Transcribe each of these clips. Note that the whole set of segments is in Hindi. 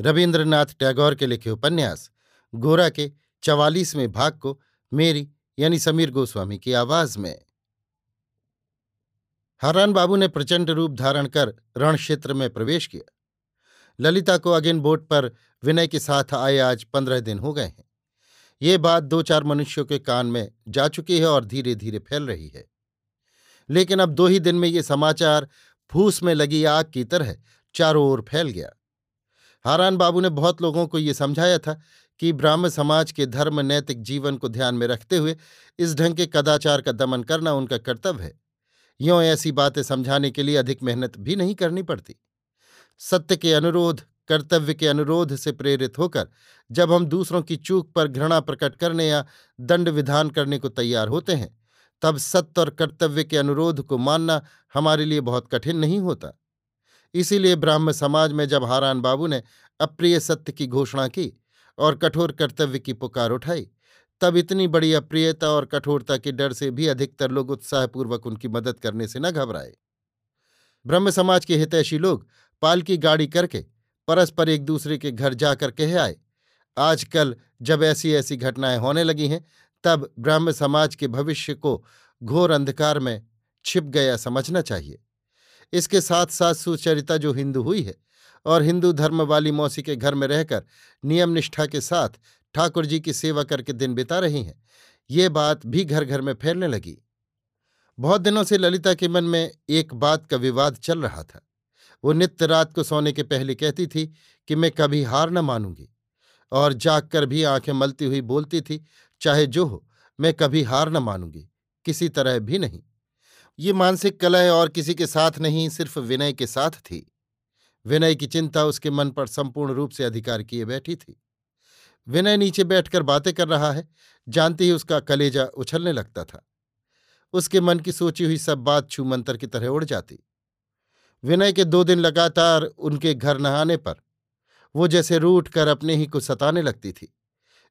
रविन्द्रनाथ टैगोर के लिखे उपन्यास, गोरा के चवालीसवें भाग को मेरी, यानी समीर गोस्वामी की आवाज़ में। हरान बाबू ने प्रचंड रूप धारण कर रण क्षेत्र में प्रवेश किया। ललिता को अगेन बोट पर विनय के साथ आए आज पंद्रह दिन हो गए हैं। ये बात दो चार मनुष्यों के कान में जा चुकी है और धीरे धीरे फैल रही है। लेकिन अब दो ही दिन में ये समाचार फूस में लगी आग की तरह चारों ओर फैल गया। हारान बाबू ने बहुत लोगों को ये समझाया था कि ब्राह्म समाज के धर्म, नैतिक जीवन को ध्यान में रखते हुए इस ढंग के कदाचार का दमन करना उनका कर्तव्य है। यों ऐसी बातें समझाने के लिए अधिक मेहनत भी नहीं करनी पड़ती। सत्य के अनुरोध, कर्तव्य के अनुरोध से प्रेरित होकर, जब हम दूसरों की चूक पर घृणा प्रकट करने या दंड विधान करने को तैयार होते हैं, तब सत्य और कर्तव्य के अनुरोध को मानना हमारे लिए बहुत कठिन नहीं होता। इसीलिए ब्राह्म समाज में जब हारान बाबू ने अप्रिय सत्य की घोषणा की और कठोर कर्तव्य की पुकार उठाई, तब इतनी बड़ी अप्रियता और कठोरता के डर से भी अधिकतर लोग उत्साहपूर्वक उनकी मदद करने से न घबराए। ब्रह्म समाज के हितैषी लोग पालकी गाड़ी करके परस्पर एक दूसरे के घर जाकर कह आए, आजकल जब ऐसी ऐसी घटनाएँ होने लगी हैं, तब ब्राह्म समाज के भविष्य को घोर अंधकार में छिप गया समझना चाहिए। इसके साथ साथ सुचरिता जो हिंदू हुई है और हिंदू धर्म वाली मौसी के घर में रहकर नियम निष्ठा के साथ ठाकुर जी की सेवा करके दिन बिता रही हैं, ये बात भी घर घर में फैलने लगी। बहुत दिनों से ललिता के मन में एक बात का विवाद चल रहा था। वो नित्य रात को सोने के पहले कहती थी कि मैं कभी हार न मानूँगी और जागकर भी आँखें मलती हुई बोलती थी, चाहे जो हो, मैं कभी हार न मानूँगी, किसी तरह भी नहीं। ये मानसिक कलह और किसी के साथ नहीं, सिर्फ़ विनय के साथ थी। विनय की चिंता उसके मन पर संपूर्ण रूप से अधिकार किए बैठी थी। विनय नीचे बैठकर बातें कर रहा है, जानते ही उसका कलेजा उछलने लगता था। उसके मन की सोची हुई सब बात छूमंतर की तरह उड़ जाती। विनय के दो दिन लगातार उनके घर नहाने पर, वो जैसे रूठ कर अपने ही को सताने लगती थी।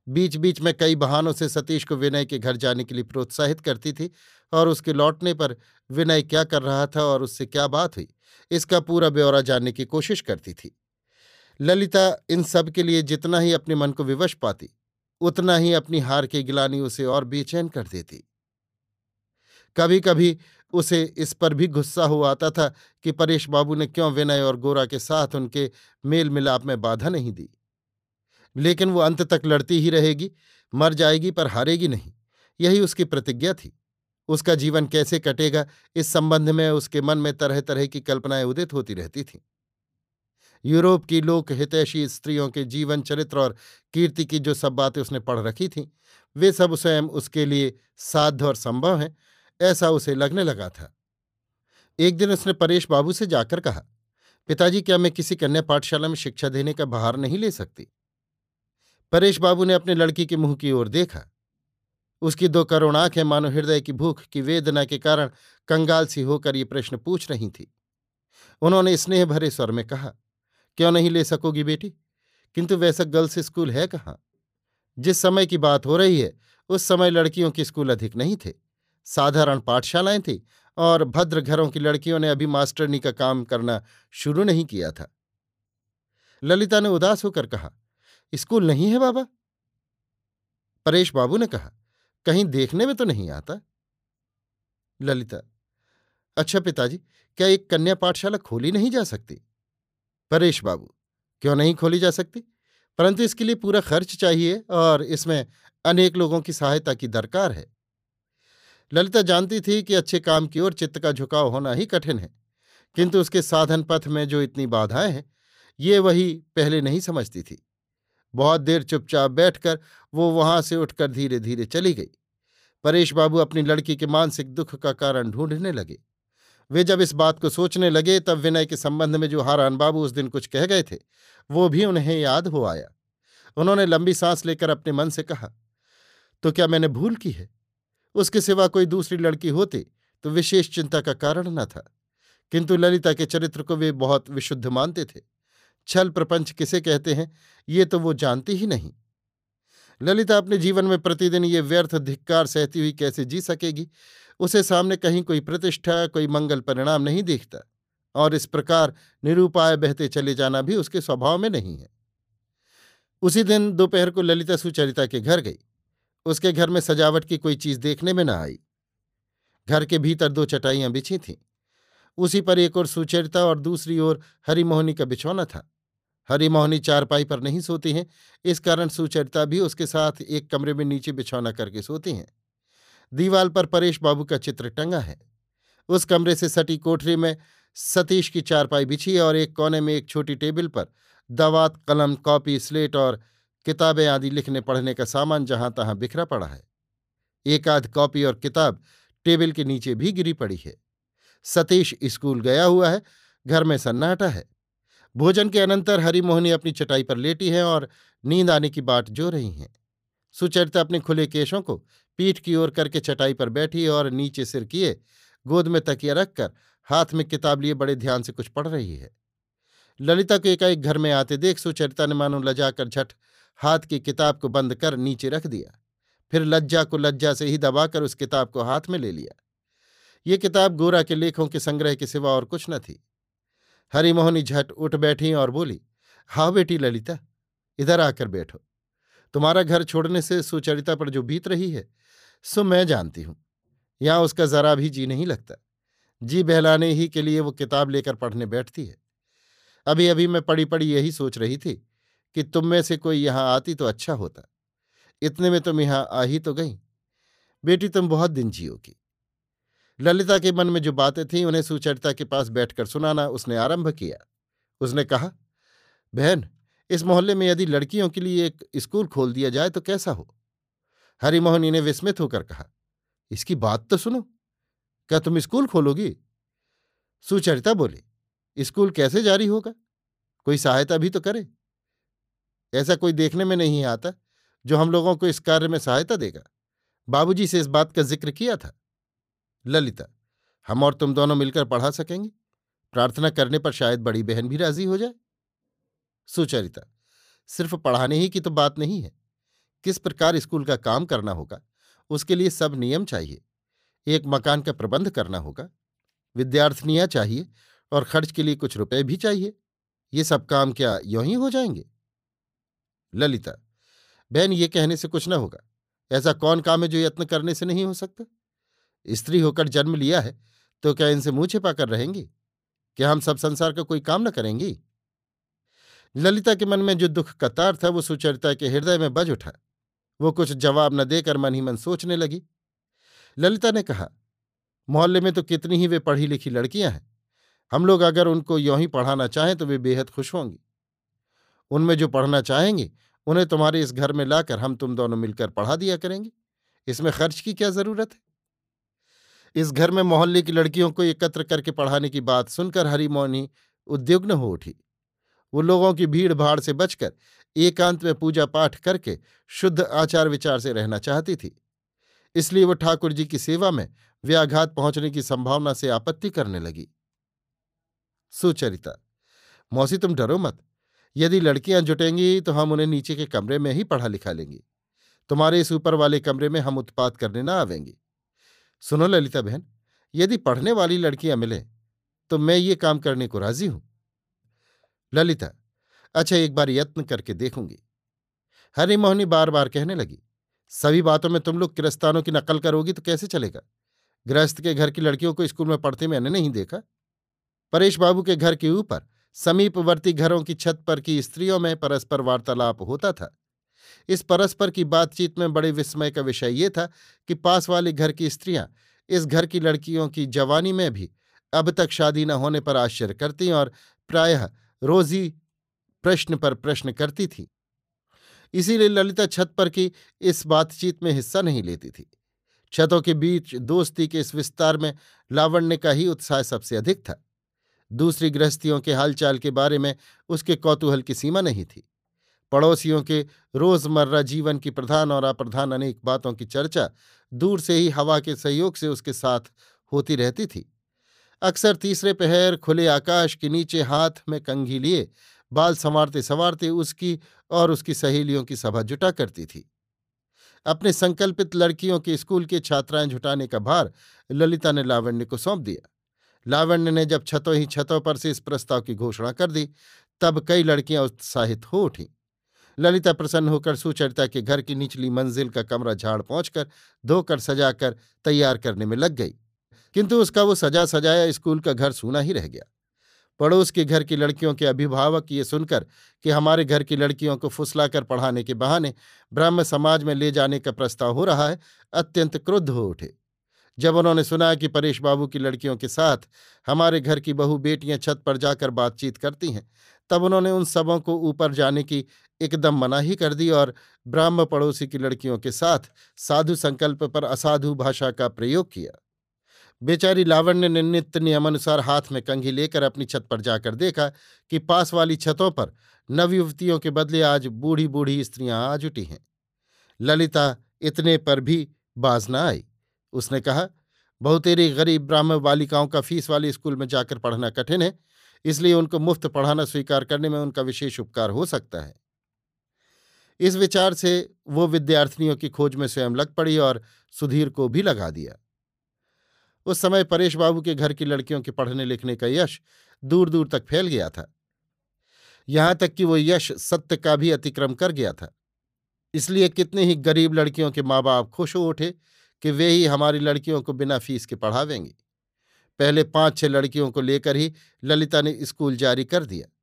बीच बीच में कई बहानों से सतीश को विनय के घर जाने के लिए प्रोत्साहित करती थी और उसके लौटने पर विनय क्या कर रहा था और उससे क्या बात हुई, इसका पूरा ब्यौरा जानने की कोशिश करती थी। ललिता इन सब के लिए जितना ही अपने मन को विवश पाती, उतना ही अपनी हार की गिलानी उसे और बेचैन कर देती। कभी कभी उसे इस पर भी गुस्सा हो आता था कि परेश बाबू ने क्यों विनय और गोरा के साथ उनके मेल मिलाप में बाधा नहीं दी। लेकिन वो अंत तक लड़ती ही रहेगी, मर जाएगी पर हारेगी नहीं, यही उसकी प्रतिज्ञा थी। उसका जीवन कैसे कटेगा, इस संबंध में उसके मन में तरह तरह की कल्पनाएँ उदित होती रहती थीं। यूरोप की लोक हितैषी स्त्रियों के जीवन चरित्र और कीर्ति की जो सब बातें उसने पढ़ रखी थीं, वे सब स्वयं उसके लिए साध्य और संभव हैं, ऐसा उसे लगने लगा था। एक दिन उसने परेश बाबू से जाकर कहा, पिताजी, क्या मैं किसी कन्या पाठशाला में शिक्षा देने का बाहर नहीं ले सकती? परेश बाबू ने अपने लड़की के मुँह की ओर देखा। उसकी दो करुण आँखें मानो हृदय की भूख की वेदना के कारण कंगाल सी होकर ये प्रश्न पूछ रही थी। उन्होंने स्नेह भरे स्वर में कहा, क्यों नहीं ले सकोगी बेटी? किंतु वैसा गर्ल्स स्कूल है कहाँ? जिस समय की बात हो रही है, उस समय लड़कियों के स्कूल अधिक नहीं थे। साधारण पाठशालाएँ थी और भद्र घरों की लड़कियों ने अभी मास्टरनी का काम करना शुरू नहीं किया था। ललिता ने उदास होकर कहा, स्कूल नहीं है बाबा? परेश बाबू ने कहा कहीं देखने में तो नहीं आता? ललिता अच्छा पिताजी, क्या एक कन्या पाठशाला खोली नहीं जा सकती? परेश बाबू, क्यों नहीं खोली जा सकती? परंतु इसके लिए पूरा खर्च चाहिए और इसमें अनेक लोगों की सहायता की दरकार है। ललिता जानती थी कि अच्छे काम की ओर चित्त का झुकाव होना ही कठिन है, किंतु उसके साधन पथ में जो इतनी बाधाएँ हैं, ये वही पहले नहीं समझती थी। बहुत देर चुपचाप बैठकर वो वहाँ से उठकर धीरे धीरे चली गई। परेश बाबू अपनी लड़की के मानसिक दुख का कारण ढूँढने लगे। वे जब इस बात को सोचने लगे, तब विनय के संबंध में जो हारान बाबू उस दिन कुछ कह गए थे, वो भी उन्हें याद हो आया। उन्होंने लंबी सांस लेकर अपने मन से कहा तो क्या मैंने भूल की है? उसके सिवा कोई दूसरी लड़की होती तो विशेष चिंता का कारण न था। किंतु ललिता के चरित्र को वे बहुत विशुद्ध मानते थे। छल प्रपंच किसे कहते हैं, ये तो वो जानती ही नहीं। ललिता अपने जीवन में प्रतिदिन ये व्यर्थ, धिक्कार सहती हुई कैसे जी सकेगी? उसे सामने कहीं कोई प्रतिष्ठा, कोई मंगल परिणाम नहीं दिखता, और इस प्रकार निरूपाय बहते चले जाना भी उसके स्वभाव में नहीं है। उसी दिन दोपहर को ललिता सुचरिता के घर गई। उसके घर में सजावट की कोई चीज़ देखने में न आई। घर के भीतर दो चटाइयाँ बिछी थीं। उसी पर एक और सुचरिता और दूसरी ओर हरिमोहनी का बिछौना था। हरिमोहनी चारपाई पर नहीं सोती हैं। इस कारण सुचरिता भी उसके साथ एक कमरे में नीचे बिछौना करके सोती हैं। दीवाल पर परेश बाबू का चित्र टंगा है। उस कमरे से सटी कोठरी में सतीश की चारपाई बिछी है और एक कोने में एक छोटी टेबल पर दवात, कलम, कॉपी, स्लेट और किताबें आदि लिखने पढ़ने का सामान जहाँ तहां बिखरा पड़ा है। एक आध कॉपी और किताब टेबल के नीचे भी गिरी पड़ी है। सतीश स्कूल गया हुआ है। घर में सन्नाटा है। भोजन के अनंतर हरिमोहनी अपनी चटाई पर लेटी है और नींद आने की बाट जो रही हैं। सुचरिता अपने खुले केशों को पीठ की ओर करके चटाई पर बैठी और नीचे सिर किए, गोद में तकिया रखकर हाथ में किताब लिए बड़े ध्यान से कुछ पढ़ रही है। ललिता को एकाएक घर में आते देख सुचरिता ने मानो लजाकर झट हाथ की किताब को बंद कर नीचे रख दिया। फिर लज्जा को लज्जा से ही दबाकर उस किताब को हाथ में ले लिया। ये किताब गोरा के लेखों के संग्रह के सिवा और कुछ न थी। हरिमोहनी झट उठ बैठी और बोली हाँ बेटी ललिता, इधर आकर बैठो। तुम्हारा घर छोड़ने से सुचरिता पर जो बीत रही है, सो मैं जानती हूँ। यहाँ उसका जरा भी जी नहीं लगता। जी बहलाने ही के लिए वो किताब लेकर पढ़ने बैठती है। अभी अभी मैं पड़ी पड़ी यही सोच रही थी कि तुम में से कोई यहाँ आती तो अच्छा होता। इतने में तुम यहाँ आ ही तो गई। बेटी, तुम बहुत दिन जियोगी। ललिता के मन में जो बातें थीं, उन्हें सुचरिता के पास बैठकर सुनाना उसने आरंभ किया। उसने कहा, बहन, इस मोहल्ले में यदि लड़कियों के लिए एक स्कूल खोल दिया जाए तो कैसा हो? हरिमोहनी ने विस्मित होकर कहा, इसकी बात तो सुनो। क्या तुम स्कूल खोलोगी? सुचरिता बोली, स्कूल कैसे जारी होगा? कोई सहायता भी तो करे। ऐसा कोई देखने में नहीं आता जो हम लोगों को इस कार्य में सहायता देगा। बाबूजी से इस बात का ज़िक्र किया था। ललिता, हम और तुम दोनों मिलकर पढ़ा सकेंगे। प्रार्थना करने पर शायद बड़ी बहन भी राज़ी हो जाए। सुचरिता, सिर्फ़ पढ़ाने ही की तो बात नहीं है। किस प्रकार स्कूल का काम करना होगा, उसके लिए सब नियम चाहिए। एक मकान का प्रबंध करना होगा, विद्यार्थिनियाँ चाहिए और खर्च के लिए कुछ रुपए भी चाहिए। ये सब काम क्या यों ही हो जाएँगे? ललिता, बहन ये कहने से कुछ न होगा। ऐसा कौन काम है जो यत्न करने से नहीं हो सकता? स्त्री होकर जन्म लिया है तो क्या इनसे मुँह छिपा कर रहेंगी? क्या हम सब संसार का कोई काम न करेंगी? ललिता के मन में जो दुख का तार था, वो सुचरिता के हृदय में बज उठा। वो कुछ जवाब न देकर मन ही मन सोचने लगी। ललिता ने कहा, मोहल्ले में तो कितनी ही वे पढ़ी लिखी लड़कियाँ हैं। हम लोग अगर उनको यों ही पढ़ाना चाहें तो वे बेहद खुश होंगी। उनमें जो पढ़ना चाहेंगे, उन्हें तुम्हारे इस घर में लाकर हम तुम दोनों मिलकर पढ़ा दिया करेंगे। इसमें खर्च की क्या ज़रूरत है? इस घर में मोहल्ले की लड़कियों को एकत्र करके पढ़ाने की बात सुनकर हरिमोहनी उद्युग्न हो उठी। वो लोगों की भीड़ भाड़ से बचकर एकांत में पूजा पाठ करके शुद्ध आचार विचार से रहना चाहती थी। इसलिए वो ठाकुर जी की सेवा में व्याघात पहुँचने की संभावना से आपत्ति करने लगी। सुचरिता, मौसी तुम डरो मत। यदि लड़कियाँ जुटेंगी तो हम उन्हें नीचे के कमरे में ही पढ़ा लिखा लेंगे। तुम्हारे इस ऊपर वाले कमरे में हम उत्पात करने ना आवेंगे। सुनो, ललिता बहन, यदि पढ़ने वाली लड़कियाँ मिलें तो मैं ये काम करने को राज़ी हूँ। ललिता अच्छा एक बार यत्न करके देखूँगी। हरिमोहनी बार बार कहने लगी, सभी बातों में तुम लोग किरस्तानों की नकल करोगी तो कैसे चलेगा? गृहस्थ के घर की लड़कियों को स्कूल में पढ़ते मैंने नहीं देखा। परेश बाबू के घर के ऊपर, समीपवर्ती घरों की छत पर की स्त्रियों में परस्पर वार्तालाप होता था। इस परस्पर की बातचीत में बड़े विस्मय का विषय ये था कि पास वाले घर की स्त्रियाँ इस घर की लड़कियों की जवानी में भी अब तक शादी न होने पर आश्चर्य करती और प्रायः रोजी प्रश्न पर प्रश्न करती थी। इसीलिए ललिता छत पर की इस बातचीत में हिस्सा नहीं लेती थी। छतों के बीच दोस्ती के इस विस्तार में लावण्य का ही उत्साह सबसे अधिक था। दूसरी गृहस्थियों के हालचाल के बारे में उसके कौतूहल की सीमा नहीं थी। पड़ोसियों के रोज़मर्रा जीवन की प्रधान और अप्रधान अनेक बातों की चर्चा दूर से ही हवा के सहयोग से उसके साथ होती रहती थी। अक्सर तीसरे पहर खुले आकाश के नीचे हाथ में कंघी लिए बाल संवारते संवारते उसकी और उसकी सहेलियों की सभा जुटा करती थी। अपने संकल्पित लड़कियों के स्कूल की छात्राएँ जुटाने का भार ललिता ने लावण्य को सौंप दिया। लावण्य ने जब छतों ही छतों पर से इस प्रस्ताव की घोषणा कर दी, तब कई लड़कियाँ उत्साहित हो उठीं। ललिता प्रसन्न होकर सुचरिता के घर की निचली मंजिल का कमरा झाड़ पहुंचकर धोकर सजाकर तैयार करने में लग गई। किंतु उसका वो सजा सजाया स्कूल का घर सूना ही रह गया। पड़ोस के घर की लड़कियों के अभिभावक ये सुनकर कि हमारे घर की लड़कियों को फुसलाकर पढ़ाने के बहाने ब्राह्म समाज में ले जाने का प्रस्ताव हो रहा है, अत्यंत क्रुद्ध हो उठे। जब उन्होंने सुना कि परेश बाबू की लड़कियों के साथ हमारे घर की बहु बेटियाँ छत पर जाकर बातचीत करती हैं तब उन्होंने उन सबों को ऊपर जाने की एकदम मनाही कर दी और ब्राह्म पड़ोसी की लड़कियों के साथ साधु संकल्प पर असाधु भाषा का प्रयोग किया। बेचारी लावण्य ने नित्य नियमानुसार हाथ में कंघी लेकर अपनी छत पर जाकर देखा कि पास वाली छतों पर नवयुवतियों के बदले आज बूढ़ी बूढ़ी स्त्रियाँ आ जुटी हैं। ललिता इतने पर भी बाज न आई। उसने कहा, बहुतेरी गरीब ब्राह्मण बालिकाओं का फ़ीस वाले स्कूल में जाकर पढ़ना कठिन है। इसलिए उनको मुफ़्त पढ़ाना स्वीकार करने में उनका विशेष उपकार हो सकता है। इस विचार से वो विद्यार्थिनियों की खोज में स्वयं लग पड़ी और सुधीर को भी लगा दिया। उस समय परेश बाबू के घर की लड़कियों के पढ़ने लिखने का यश दूर दूर तक फैल गया था। यहाँ तक कि वो यश सत्य का भी अतिक्रम कर गया था। इसलिए कितने ही गरीब लड़कियों के माँ बाप खुश हो उठे कि वे ही हमारी लड़कियों को बिना फ़ीस के पढ़ावेंगे पहले पाँच छह लड़कियों को लेकर ही ललिता ने स्कूल जारी कर दिया।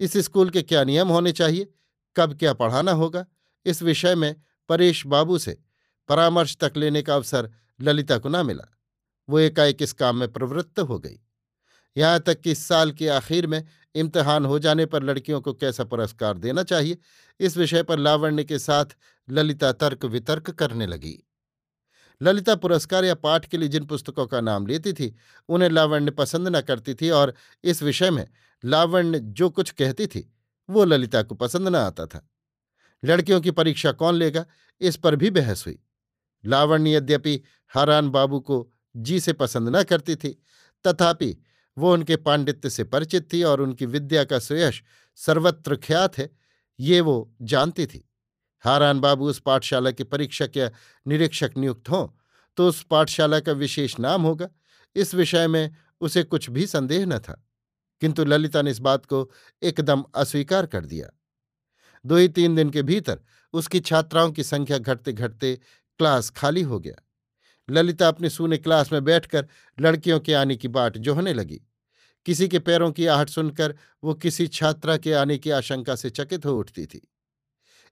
इस स्कूल के क्या नियम होने चाहिए? कब क्या पढ़ाना होगा? इस विषय में परेश बाबू से परामर्श तक लेने का अवसर ललिता को न मिला। वो एकाएक इस काम में प्रवृत्त हो गई। यहाँ तक कि इस साल के आखिर में इम्तहान हो जाने पर लड़कियों को कैसा पुरस्कार देना चाहिए? इस विषय पर लावण्य के साथ ललिता तर्क वितर्क करने लगी। ललिता पुरस्कार या पाठ के लिए जिन पुस्तकों का नाम लेती थी, उन्हें लावण्य पसंद न करती थी और इस विषय में लावण्य जो कुछ कहती थी, वो ललिता को पसंद न आता था। लड़कियों की परीक्षा कौन लेगा, इस पर भी बहस हुई। लावण्य यद्यपि हरान बाबू को जी से पसंद न करती थी, तथापि वो उनके पांडित्य से परिचित थी और उनकी विद्या का सुयश सर्वत्र ख्यात है, ये वो जानती थी। हारान बाबू उस पाठशाला के परीक्षक या निरीक्षक नियुक्त हों तो उस पाठशाला का विशेष नाम होगा। इस विषय में उसे कुछ भी संदेह न था, किंतु ललिता ने इस बात को एकदम अस्वीकार कर दिया। दो ही तीन दिन के भीतर उसकी छात्राओं की संख्या घटते घटते क्लास खाली हो गया। ललिता अपने सूने क्लास में बैठकर लड़कियों के आने की बाट जोहने लगी। किसी के पैरों की आहट सुनकर वो किसी छात्रा के आने की आशंका से चकित हो उठती थी।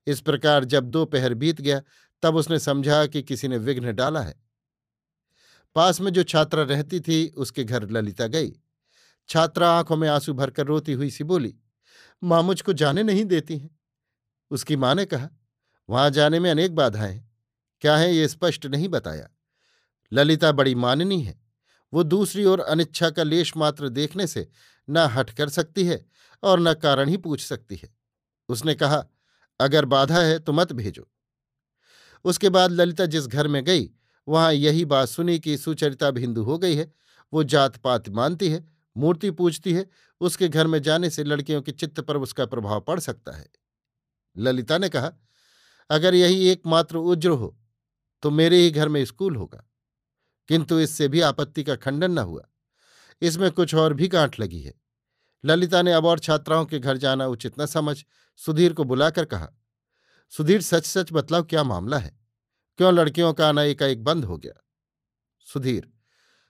इस प्रकार जब दो पहर बीत गया, तब उसने समझा कि किसी ने विघ्न डाला है। पास में जो छात्रा रहती थी, उसके घर ललिता गई। छात्रा आँखों में आँसू भरकर रोती हुई सी बोली, माँ मुझको जाने नहीं देती हैं। उसकी माँ ने कहा, वहाँ जाने में अनेक बाधाएँ क्या है ये स्पष्ट नहीं बताया? ललिता बड़ी माननी है। वो दूसरी ओर अनिच्छा का लेश मात्र देखने से न हट कर सकती है और न कारण ही पूछ सकती है। उसने कहा अगर बाधा है तो मत भेजो। उसके बाद ललिता जिस घर में गई, वहाँ यही बात सुनी कि सुचरिता भी हिंदू हो गई है। वो जात पात मानती है, मूर्ति पूजती है, उसके घर में जाने से लड़कियों के चित्त पर उसका प्रभाव पड़ सकता है। ललिता ने कहा, अगर यही एकमात्र उज्र हो तो मेरे ही घर में स्कूल होगा। किंतु इससे भी आपत्ति का खंडन न हुआ। इसमें कुछ और भी गांठ लगी है। ललिता ने अब और छात्राओं के घर जाना उचित न समझ सुधीर को बुलाकर कहा, सुधीर सच सच बतलाओ, क्या मामला है? क्यों लड़कियों का आना एकाएक बंद हो गया? सुधीर,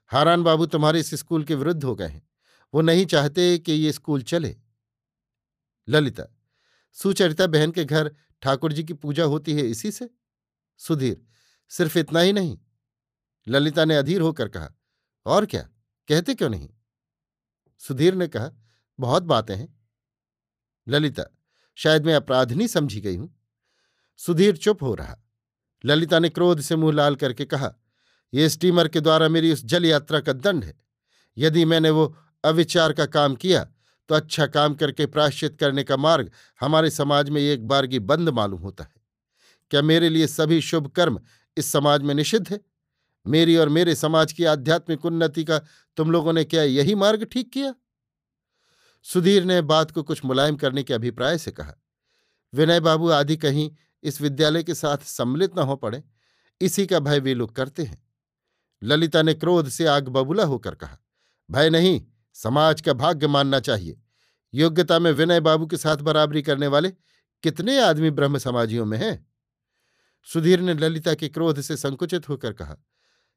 हारान बाबू तुम्हारे इस स्कूल के विरुद्ध हो गए हैं। वो नहीं चाहते कि ये स्कूल चले। ललिता, सुचरिता बहन के घर ठाकुर जी की पूजा होती है इसी से? सुधीर, सिर्फ़ इतना ही नहीं। ललिता ने अधीर होकर कहा, और क्या? कहते क्यों नहीं? सुधीर ने कहा बहुत बातें हैं। ललिता, शायद मैं अपराधनी समझी गई हूँ। सुधीर चुप हो रहा। ललिता ने क्रोध से मुँह लाल करके कहा यह स्टीमर के द्वारा मेरी उस जल यात्रा का दंड है। यदि मैंने वो अविचार का काम किया तो अच्छा काम करके प्राश्चित करने का मार्ग हमारे समाज में एक बारगी बंद मालूम होता है। क्या मेरे लिए सभी शुभ कर्म इस समाज में निषिद्ध है? मेरी और मेरे समाज की आध्यात्मिक उन्नति का तुम लोगों ने क्या यही मार्ग ठीक किया? सुधीर ने बात को कुछ मुलायम करने के अभिप्राय से कहा, विनय बाबू आदि कहीं इस विद्यालय के साथ सम्मिलित न हो पड़े, इसी का भय वे लोग करते हैं। ललिता ने क्रोध से आग बबूला होकर कहा, भय नहीं, समाज का भाग्य मानना चाहिए। योग्यता में विनय बाबू के साथ बराबरी करने वाले कितने आदमी ब्रह्म समाजियों में हैं? सुधीर ने ललिता के क्रोध से संकुचित होकर कहा,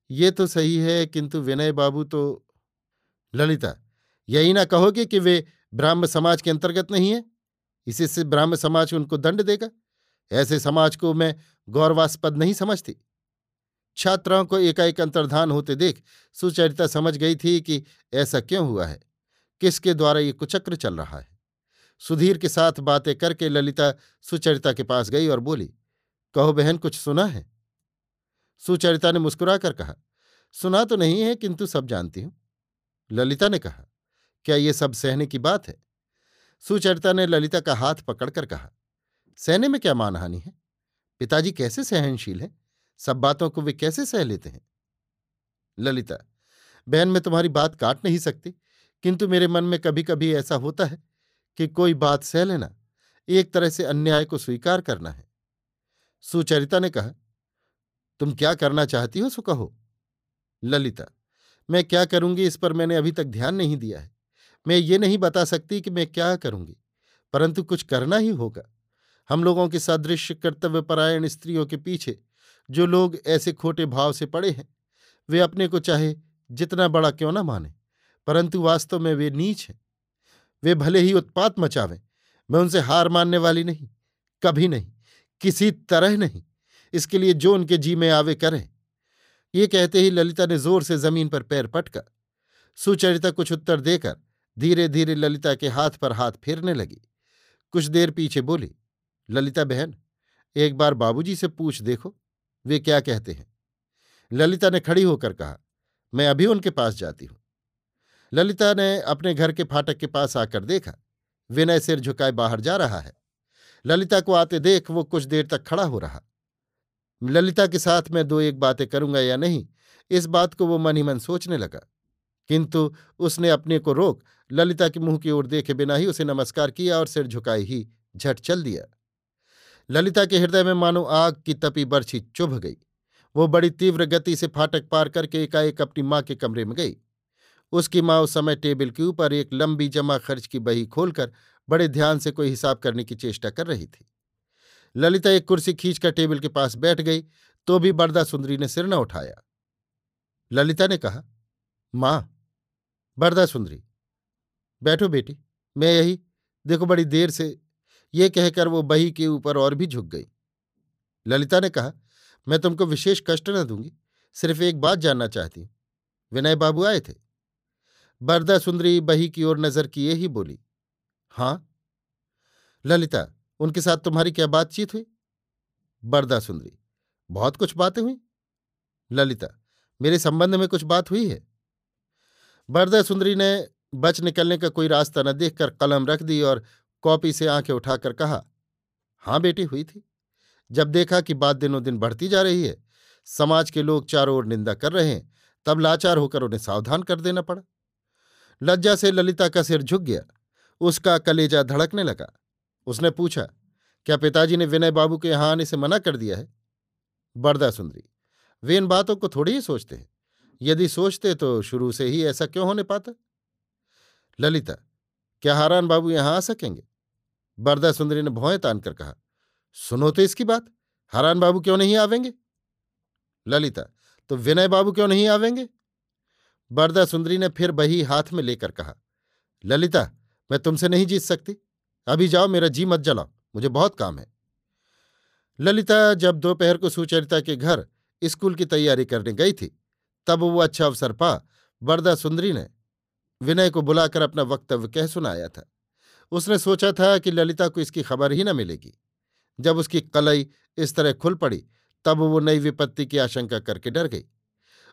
ये तो सही है, किंतु विनय बाबू तो ललिता, यही ना कहोगे कि वे ब्राह्म समाज के अंतर्गत नहीं है? इसी से ब्राह्म समाज उनको दंड देगा? ऐसे समाज को मैं गौरवास्पद नहीं समझती। छात्राओं को एकाएक अंतर्धान होते देख सुचरिता समझ गई थी कि ऐसा क्यों हुआ है? किसके द्वारा ये कुचक्र चल रहा है? सुधीर के साथ बातें करके ललिता सुचरिता के पास गई और बोली, कहो बहन, कुछ सुना है? सुचरिता ने मुस्कुराकर कहा, सुना तो नहीं है, किंतु सब जानती हूँ। ललिता ने कहा क्या ये सब सहने की बात है? सुचरिता ने ललिता का हाथ पकड़कर कहा, सहने में क्या मानहानि है? पिताजी कैसे सहनशील हैं? सब बातों को वे कैसे सह लेते हैं? ललिता, बहन, मैं तुम्हारी बात काट नहीं सकती, किंतु मेरे मन में कभी कभी ऐसा होता है कि कोई बात सह लेना एक तरह से अन्याय को स्वीकार करना है। सुचरिता ने कहा, तुम क्या करना चाहती हो, सो कहो। ललिता, मैं क्या करूँगी इस पर मैंने अभी तक ध्यान नहीं दिया है। मैं ये नहीं बता सकती कि मैं क्या करूँगी, परंतु कुछ करना ही होगा। हम लोगों के सदृश कर्तव्यपरायण स्त्रियों के पीछे जो लोग ऐसे खोटे भाव से पड़े हैं, वे अपने को चाहे जितना बड़ा क्यों ना माने, परंतु वास्तव में वे नीच हैं। वे भले ही उत्पात मचावें, मैं उनसे हार मानने वाली नहीं, कभी नहीं, किसी तरह नहीं, इसके लिए जो उनके जी में आवे करें। ये कहते ही ललिता ने ज़ोर से ज़मीन पर पैर पटका, सुचरिता कुछ उत्तर देकर धीरे धीरे ललिता के हाथ पर हाथ फेरने लगी। कुछ देर पीछे बोली, ललिता बहन, एक बार बाबूजी से पूछ देखो, वे क्या कहते हैं? ललिता ने खड़ी होकर कहा, मैं अभी उनके पास जाती हूँ। ललिता ने अपने घर के फाटक के पास आकर देखा, विनय सिर झुकाए बाहर जा रहा है। ललिता को आते देख वो कुछ देर तक खड़ा हो रहा। ललिता के साथ मैं दो एक बातें करूँगा या नहीं, इस बात को वो मन ही मन सोचने लगा। किंतु उसने अपने को रोक, ललिता के मुँह की ओर देखे बिना ही उसे नमस्कार किया और सिर झुकाए ही, झट चल दिया। ललिता के हृदय में मानो आग की तपी बर्छी चुभ गई। वो बड़ी तीव्र गति से फाटक पार करके एकाएक अपनी माँ के कमरे में गई। उसकी माँ उस समय टेबल के ऊपर एक लंबी जमा खर्च की बही खोलकर बड़े ध्यान से कोई हिसाब करने की चेष्टा कर रही थी। ललिता एक कुर्सी खींचकर टेबल के पास बैठ गई तो भी बरदा सुंदरी ने सिर न उठाया। ललिता ने कहा, माँ बरदा सुंदरी, बैठो बेटी, मैं यही, देखो बड़ी देर से, ये कहकर वो बही के ऊपर और भी झुक गई। ललिता ने कहा, मैं तुमको विशेष कष्ट न दूँगी, सिर्फ़ एक बात जानना चाहती हूँ। विनय बाबू आए थे। बरदा सुंदरी बही की ओर नज़र किए ही बोली, हाँ। ललिता, उनके साथ तुम्हारी क्या बातचीत हुई? बरदा सुंदरी, बहुत कुछ बातें हुई। ललिता, मेरे संबंध में कुछ बात हुई है? बरदा सुंदरी ने बच निकलने का कोई रास्ता न देखकर कलम रख दी और कॉपी से आँखें उठाकर कहा, हाँ बेटी, हुई थी। जब देखा कि बात दिनों दिन बढ़ती जा रही है, समाज के लोग चारों ओर निंदा कर रहे हैं, तब लाचार होकर उन्हें सावधान कर देना पड़ा। लज्जा से ललिता का सिर झुक गया, उसका कलेजा धड़कने लगा। उसने पूछा, क्या पिताजी ने विनय बाबू के यहाँ आने से मना कर दिया है? बरदा सुंदरी, वे इन बातों को थोड़ी ही सोचते हैं। यदि सोचते तो शुरू से ही ऐसा क्यों होने पाता? ललिता, क्या हारान बाबू यहाँ आ सकेंगे? बरदा सुंदरी ने भौएँ तान कर कहा, सुनो तो इसकी बात, हारान बाबू क्यों नहीं आवेंगे? ललिता तो विनय बाबू क्यों नहीं आवेंगे? बरदा सुंदरी ने फिर बही हाथ में लेकर कहा, ललिता, मैं तुमसे नहीं जीत सकती। अभी जाओ, मेरा जी मत जलाओ, मुझे बहुत काम है। ललिता जब दोपहर को सुचरिता के घर स्कूल की तैयारी करने गई थी तब वो अच्छा अवसर पा, वरदा सुंदरी ने विनय को बुलाकर अपना वक्तव्य कह सुनाया था। उसने सोचा था कि ललिता को इसकी खबर ही न मिलेगी। जब उसकी कलई इस तरह खुल पड़ी, तब वो नई विपत्ति की आशंका करके डर गई।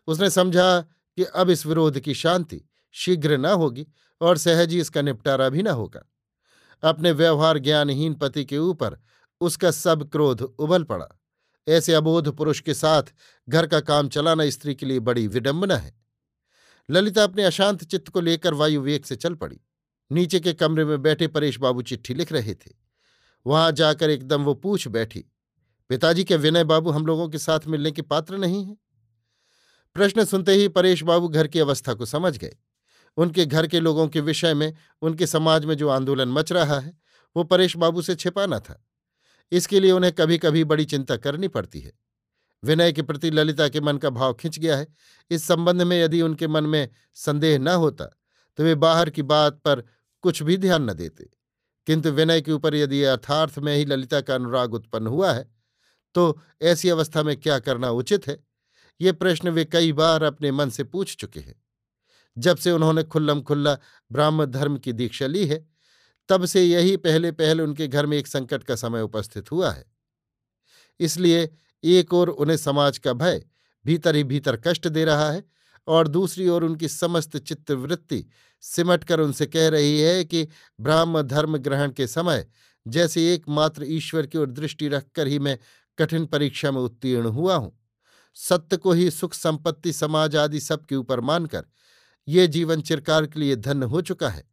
उसने समझा कि अब इस विरोध की शांति शीघ्र न होगी और सहज ही इसका निपटारा भी न होगा। अपने व्यवहार ज्ञानहीन पति के ऊपर उसका सब क्रोध उबल पड़ा। ऐसे अबोध पुरुष के साथ घर का काम चलाना स्त्री के लिए बड़ी विडंबना है। ललिता अपने अशांत चित्त को लेकर वायु वेग से चल पड़ी। नीचे के कमरे में बैठे परेश बाबू चिट्ठी लिख रहे थे। वहाँ जाकर एकदम वो पूछ बैठी, पिताजी के विनय बाबू हम लोगों के साथ मिलने के पात्र नहीं है? प्रश्न सुनते ही परेश बाबू घर की अवस्था को समझ गए। उनके घर के लोगों के विषय में, उनके समाज में जो आंदोलन मच रहा है, वो परेश बाबू से छिपाना था। इसके लिए उन्हें कभी कभी बड़ी चिंता करनी पड़ती है। विनय के प्रति ललिता के मन का भाव खिंच गया है। इस संबंध में यदि उनके मन में संदेह न होता तो वे बाहर की बात पर कुछ भी ध्यान न देते। किंतु विनय के ऊपर यदि अर्थार्थ में ही ललिता का अनुराग उत्पन्न हुआ है तो ऐसी अवस्था में क्या करना उचित है? ये प्रश्न वे कई बार अपने मन से पूछ चुके हैं। जब से उन्होंने खुल्लम खुल्ला ब्राह्म धर्म की दीक्षा ली है तब से यही पहले पहले उनके घर में एक संकट का समय उपस्थित हुआ है। इसलिए एक ओर उन्हें समाज का भय भीतर ही भीतर कष्ट दे रहा है और दूसरी ओर उनकी समस्त चित्तवृत्ति सिमटकर उनसे कह रही है कि ब्राह्म धर्म ग्रहण के समय जैसे एकमात्र ईश्वर की ओर दृष्टि रखकर ही मैं कठिन परीक्षा में उत्तीर्ण हुआ हूँ। सत्य को ही सुख, संपत्ति, समाज आदि सबके ऊपर मानकर ये जीवन चिरकार के लिए धन्य हो चुका है।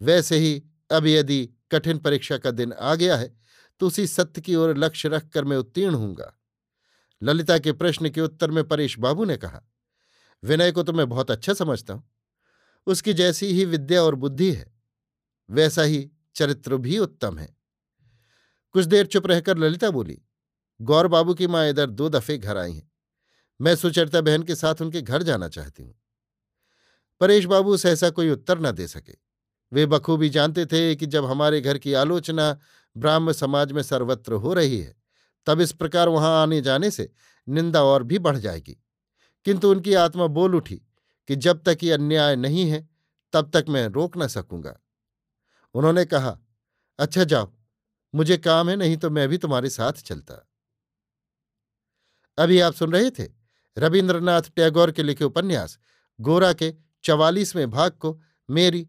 वैसे ही अब यदि कठिन परीक्षा का दिन आ गया है तो उसी सत्य की ओर लक्ष्य रखकर मैं उत्तीर्ण हूँगा ललिता के प्रश्न के उत्तर में परेश बाबू ने कहा, विनय को तो मैं बहुत अच्छा समझता हूँ। उसकी जैसी ही विद्या और बुद्धि है, वैसा ही चरित्र भी उत्तम है। कुछ देर चुप रहकर ललिता बोली, गौर बाबू की माँ इधर दो दफे घर आई हैं। मैं सुचरिता बहन के साथ उनके घर जाना चाहती हूँ। परेश बाबू सहसा कोई उत्तर न दे सके। वे बखूबी जानते थे कि जब हमारे घर की आलोचना ब्राह्म समाज में सर्वत्र हो रही है, तब इस प्रकार वहाँ आने जाने से निंदा और भी बढ़ जाएगी। किंतु उनकी आत्मा बोल उठी कि जब तक ये अन्याय नहीं है, तब तक मैं रोक न सकूँगा। उन्होंने कहा अच्छा जाओ, मुझे काम है, नहीं तो मैं भी तुम्हारे साथ चलता। अभी आप सुन रहे थे रविन्द्रनाथ टैगोर के लिखे उपन्यास, गोरा के चवालीसवें भाग को मेरी